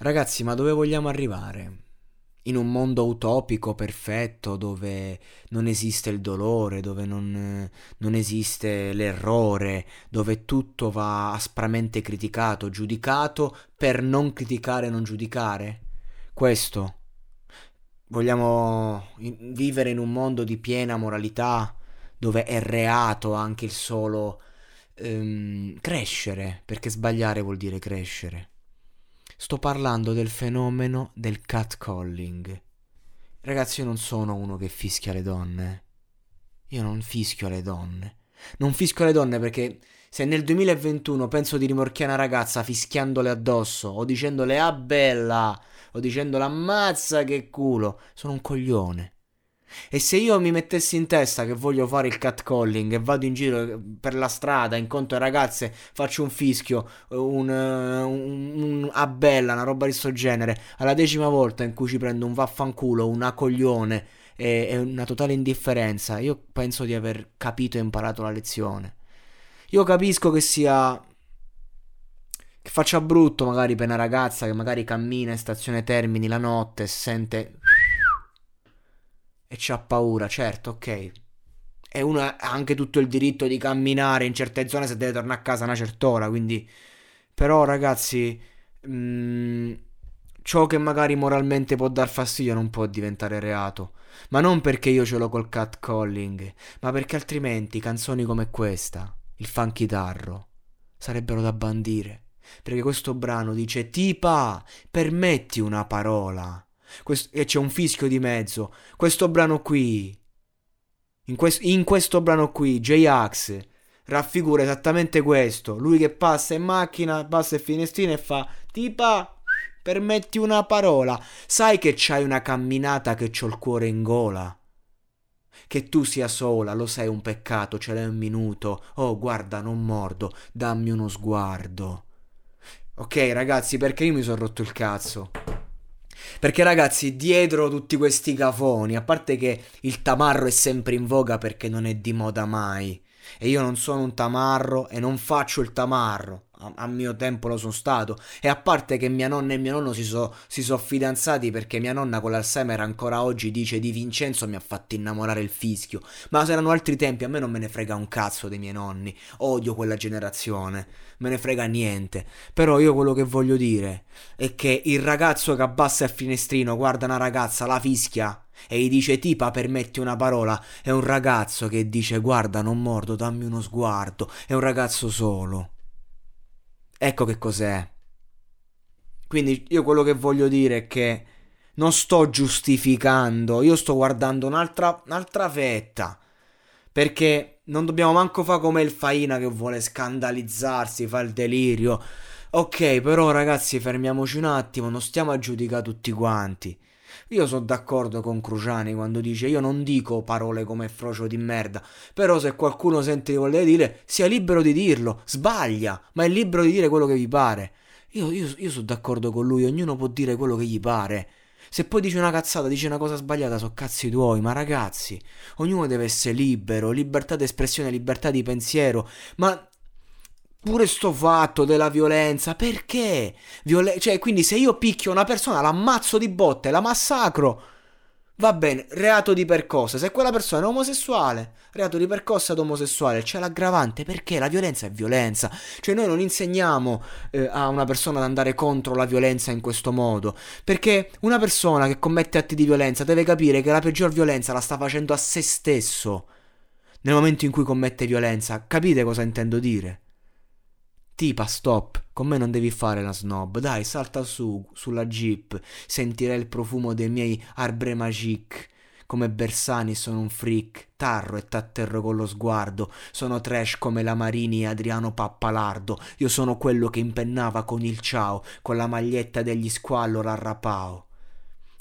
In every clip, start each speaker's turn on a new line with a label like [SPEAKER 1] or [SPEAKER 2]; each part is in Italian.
[SPEAKER 1] Ragazzi, ma dove vogliamo arrivare? In un mondo utopico, perfetto, dove non esiste il dolore, dove non, non esiste l'errore, dove tutto va aspramente criticato, giudicato per non criticare e non giudicare? Questo. Vogliamo vivere in un mondo di piena moralità, dove è reato anche il solo ehm, crescere, perché sbagliare vuol dire crescere. Sto parlando del fenomeno del catcalling. Ragazzi, io non sono uno che fischia le donne. Io non fischio le donne. Non fischio le donne perché se nel 2021 penso di rimorchiare una ragazza fischiandole addosso o dicendole ah bella o dicendole ammazza che culo, sono un coglione. E se io mi mettessi in testa che voglio fare il catcalling e vado in giro per la strada, incontro ragazze, faccio un fischio, un, un, un a bella, una roba di questo genere, alla decima volta in cui ci prendo un vaffanculo, una coglione e, e una totale indifferenza, io penso di aver capito e imparato la lezione. Io capisco che sia che faccia brutto magari per una ragazza che magari cammina in stazione Termini la notte e sente e c'ha paura, certo, ok. E uno ha anche tutto il diritto di camminare in certe zone se deve tornare a casa a una certa ora, quindi... Però ragazzi, mh, mm, ciò che magari moralmente può dar fastidio non può diventare reato. Ma non perché io ce l'ho col catcalling, ma perché altrimenti canzoni come questa, il funky tarro, sarebbero da bandire. Perché questo brano dice tipa, permetti una parola. Questo, e c'è un fischio di mezzo. Questo brano qui, in, quest, in questo brano qui, J-Ax raffigura esattamente questo. Lui che passa in macchina, passa il finestrino e fa tipa. Permetti una parola. Sai che c'hai una camminata che c'ho il cuore in gola. Che tu sia sola, lo sai un peccato, ce l'hai un minuto. Oh, guarda, non mordo, dammi uno sguardo. Ok, ragazzi, perché io mi sono rotto il cazzo? Perché ragazzi, dietro tutti questi cafoni, a parte che il tamarro è sempre in voga perché non è di moda mai. E io non sono un tamarro e non faccio il tamarro. A, mio tempo lo sono stato. E a parte che mia nonna e mio nonno si sono so fidanzati perché mia nonna con l'Alzheimer ancora oggi dice di Vincenzo mi ha fatto innamorare il fischio. Ma se erano altri tempi a me non me ne frega un cazzo dei miei nonni. Odio quella generazione me ne frega niente. Però io quello che voglio dire è che il ragazzo che abbassa il finestrino, guarda una ragazza, la fischia e gli dice tipa permetti una parola, è un ragazzo che dice guarda non mordo, dammi uno sguardo, è un ragazzo solo. Ecco che cos'è. Quindi io quello che voglio dire è che non sto giustificando, io sto guardando un'altra, un'altra fetta. Perché non dobbiamo manco fare come il Faina che vuole scandalizzarsi, fa il delirio. Ok, però ragazzi, fermiamoci un attimo, non stiamo a giudicare tutti quanti. Io sono d'accordo con Cruciani quando dice io non dico parole come frocio di merda, però se qualcuno sente di voler dire, sia libero di dirlo, sbaglia, ma è libero di dire quello che vi pare. Io, io, io sono d'accordo con lui, ognuno può dire quello che gli pare. Se poi dici una cazzata, dici una cosa sbagliata, so cazzi tuoi, ma ragazzi, ognuno deve essere libero, libertà d'espressione, libertà di pensiero, ma pure sto fatto della violenza, perché? Viol- cioè, quindi se io picchio una persona, l'ammazzo di botte, la massacro, Va bene, reato di percossa. Se quella persona è omosessuale, reato di percossa ad omosessuale, c'è l'aggravante perché la violenza è violenza. Cioè noi non insegniamo eh, a una persona ad andare contro la violenza in questo modo, perché una persona che commette atti di violenza deve capire che la peggior violenza la sta facendo a se stesso nel momento in cui commette violenza. Capite cosa intendo dire? Tipa, stop, con me non devi fare la snob, dai, salta su, sulla jeep, sentirai il profumo dei miei arbre magique. Come Bersani sono un freak, tarro e t'atterro con lo sguardo, sono trash come la Marini e Adriano Pappalardo, io sono quello che impennava con il ciao, con la maglietta degli squallor a rapao.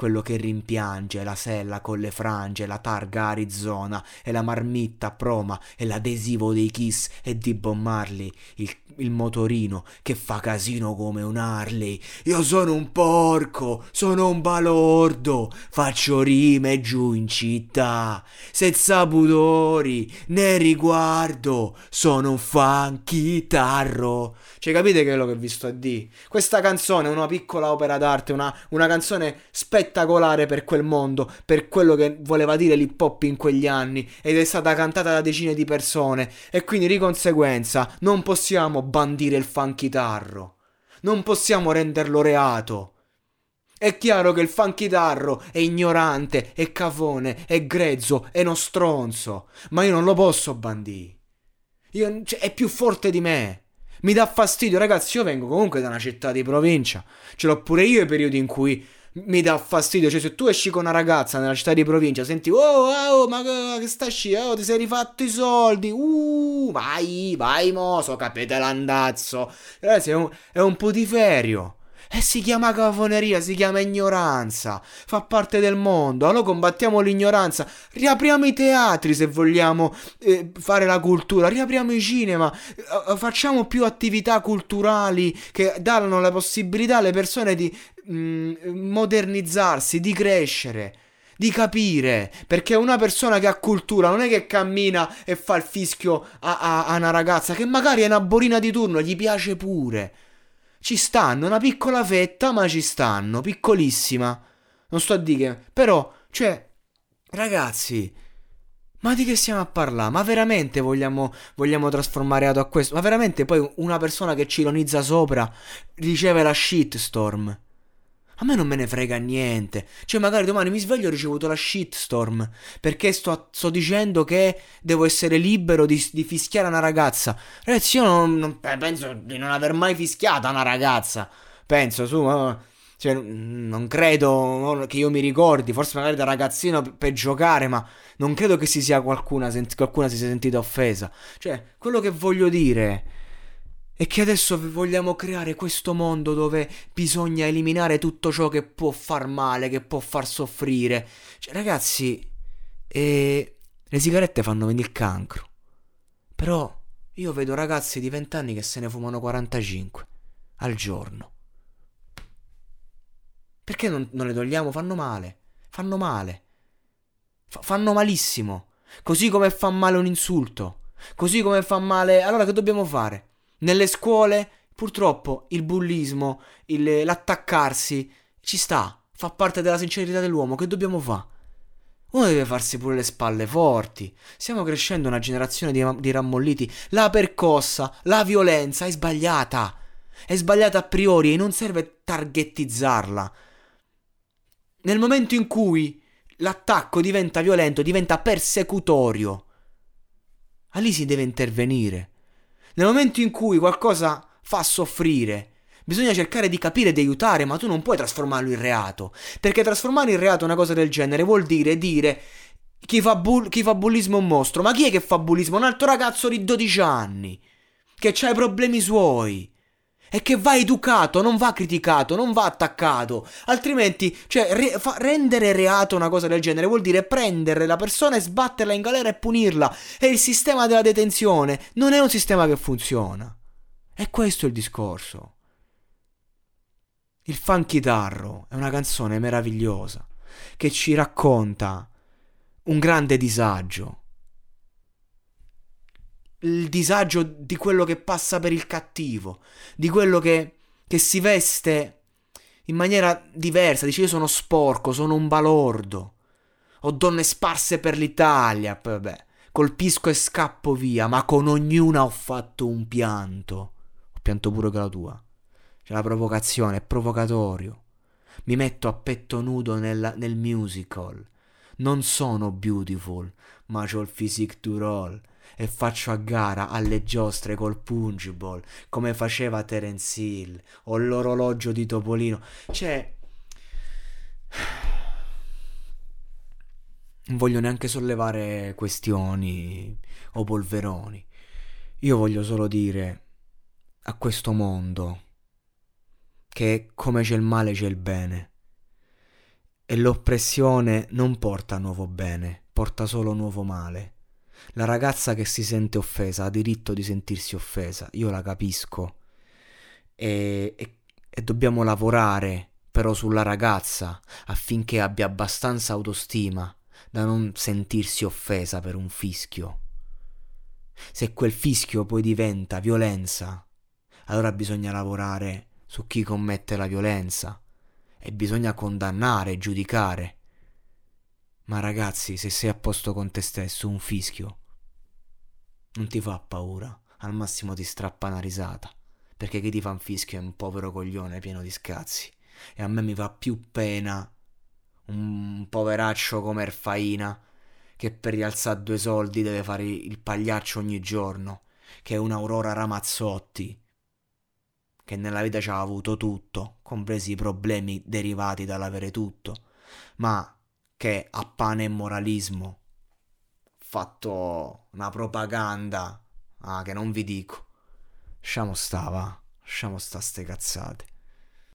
[SPEAKER 1] Quello che rimpiange la sella con le frange, la targa Arizona e la marmitta a proma e l'adesivo dei Kiss e di Bob Marley, il, il motorino che fa casino come un Harley. Io sono un porco, sono un balordo, faccio rime giù in città, senza pudori né riguardo, sono un funky tarro. Cioè, capite quello che vi sto a dire? Questa canzone è una piccola opera d'arte, una, una canzone spettacolare per quel mondo, per quello che voleva dire l'hip hop in quegli anni, ed è stata cantata da decine di persone, e quindi di conseguenza non possiamo bandire il funky tarro. Non possiamo renderlo reato. È chiaro che il fanchitarro è ignorante, è cafone, è grezzo, è uno stronzo, ma io non lo posso bandire. Io, cioè, è più forte di me. Mi dà fastidio, ragazzi. Io vengo comunque da una città di provincia. Ce l'ho pure io i periodi in cui mi dà fastidio. Cioè, se tu esci con una ragazza nella città di provincia, senti, oh, oh ma che stai sci? Oh, ti sei rifatto i soldi. Uh, vai, vai, moso, capite l'andazzo. Ragazzi, è un, è un putiferio. E si chiama cafoneria, si chiama ignoranza, fa parte del mondo. Allora combattiamo l'ignoranza, riapriamo i teatri se vogliamo eh, fare la cultura, riapriamo i cinema, eh, facciamo più attività culturali che danno la possibilità alle persone di mm, modernizzarsi, di crescere di capire. Perché una persona che ha cultura non è che cammina e fa il fischio a, a, a, una ragazza che magari è una borina di turno, gli piace pure. Ci stanno, una piccola fetta, ma ci stanno, piccolissima. Non sto a dire, però, cioè, ragazzi, ma di che stiamo a parlare? Ma veramente vogliamo, vogliamo trasformare Ato a questo? Ma veramente poi una persona che ci ironizza sopra riceve la shitstorm? A me non me ne frega niente. Cioè, magari domani mi sveglio e ho ricevuto la shitstorm. Perché sto, sto dicendo che devo essere libero di, di, fischiare una ragazza. Ragazzi, io non, non, penso di non aver mai fischiato una ragazza. Penso, su. Cioè, non credo che io mi ricordi. Forse magari da ragazzino per giocare, ma non credo che si sia qualcuna, qualcuna si sia sentita offesa. Cioè, quello che voglio dire e che adesso vogliamo creare questo mondo dove bisogna eliminare tutto ciò che può far male, che può far soffrire. Cioè, ragazzi, eh, le sigarette fanno venire il cancro. Però io vedo ragazzi di 20 anni che se ne fumano 45 al giorno. Perché non, non le togliamo? Fanno male. Fanno male. F- fanno malissimo. Così come fa male un insulto. Così come fa male... Allora che dobbiamo fare? Nelle scuole, purtroppo, il bullismo, il, l'attaccarsi, ci sta, fa parte della sincerità dell'uomo. Che dobbiamo fare? Uno deve farsi pure le spalle forti. Stiamo crescendo una generazione di, di rammolliti. La percossa, la violenza è sbagliata. È sbagliata a priori e non serve targettizzarla. Nel momento in cui l'attacco diventa violento, diventa persecutorio. Lì si deve intervenire. Nel momento in cui qualcosa fa soffrire, bisogna cercare di capire e di aiutare, ma tu non puoi trasformarlo in reato. Perché trasformare in reato una cosa del genere vuol dire dire chi fa, bull- chi fa bullismo è un mostro. Ma chi è che fa bullismo? Un altro ragazzo di 12 anni che ha i problemi suoi e che va educato, non va criticato, non va attaccato. Altrimenti, cioè, re- rendere reato una cosa del genere vuol dire prendere la persona e sbatterla in galera e punirla. E il sistema della detenzione non è un sistema che funziona. E questo è il discorso. Il Funky Tarro è una canzone meravigliosa che ci racconta un grande disagio il disagio di quello che passa per il cattivo, di quello che, che si veste in maniera diversa, dice io sono sporco, sono un balordo, ho donne sparse per l'Italia, vabbè, colpisco e scappo via, ma con ognuna ho fatto un pianto, ho pianto pure con la tua, c'è la provocazione, è provocatorio, mi metto a petto nudo nel, nel musical, non sono beautiful, ma ho il physique du role, e faccio a gara alle giostre col pungible come faceva Terence Hill o l'orologio di Topolino. Cioè non voglio neanche sollevare questioni o polveroni. Io voglio solo dire a questo mondo che come c'è il male c'è il bene. E l'oppressione non porta nuovo bene, porta solo nuovo male. La ragazza che si sente offesa ha diritto di sentirsi offesa, io la capisco. E, e, e dobbiamo lavorare però sulla ragazza affinché abbia abbastanza autostima da non sentirsi offesa per un fischio. Se quel fischio poi diventa violenza, allora bisogna lavorare su chi commette la violenza e bisogna condannare giudicare. Ma ragazzi, se sei a posto con te stesso, un fischio. Non ti fa paura, al massimo ti strappa una risata, perché chi ti fa un fischio è un povero coglione pieno di scazzi. E a me mi fa più pena un poveraccio come Erfaina che per rialzare due soldi deve fare il pagliaccio ogni giorno, che è un'Aurora Ramazzotti, che nella vita ci ha avuto tutto, compresi i problemi derivati dall'avere tutto, ma che a pane e moralismo fatto una propaganda ah, che non vi dico. Lasciamo sta, va. Lasciamo sta ste cazzate.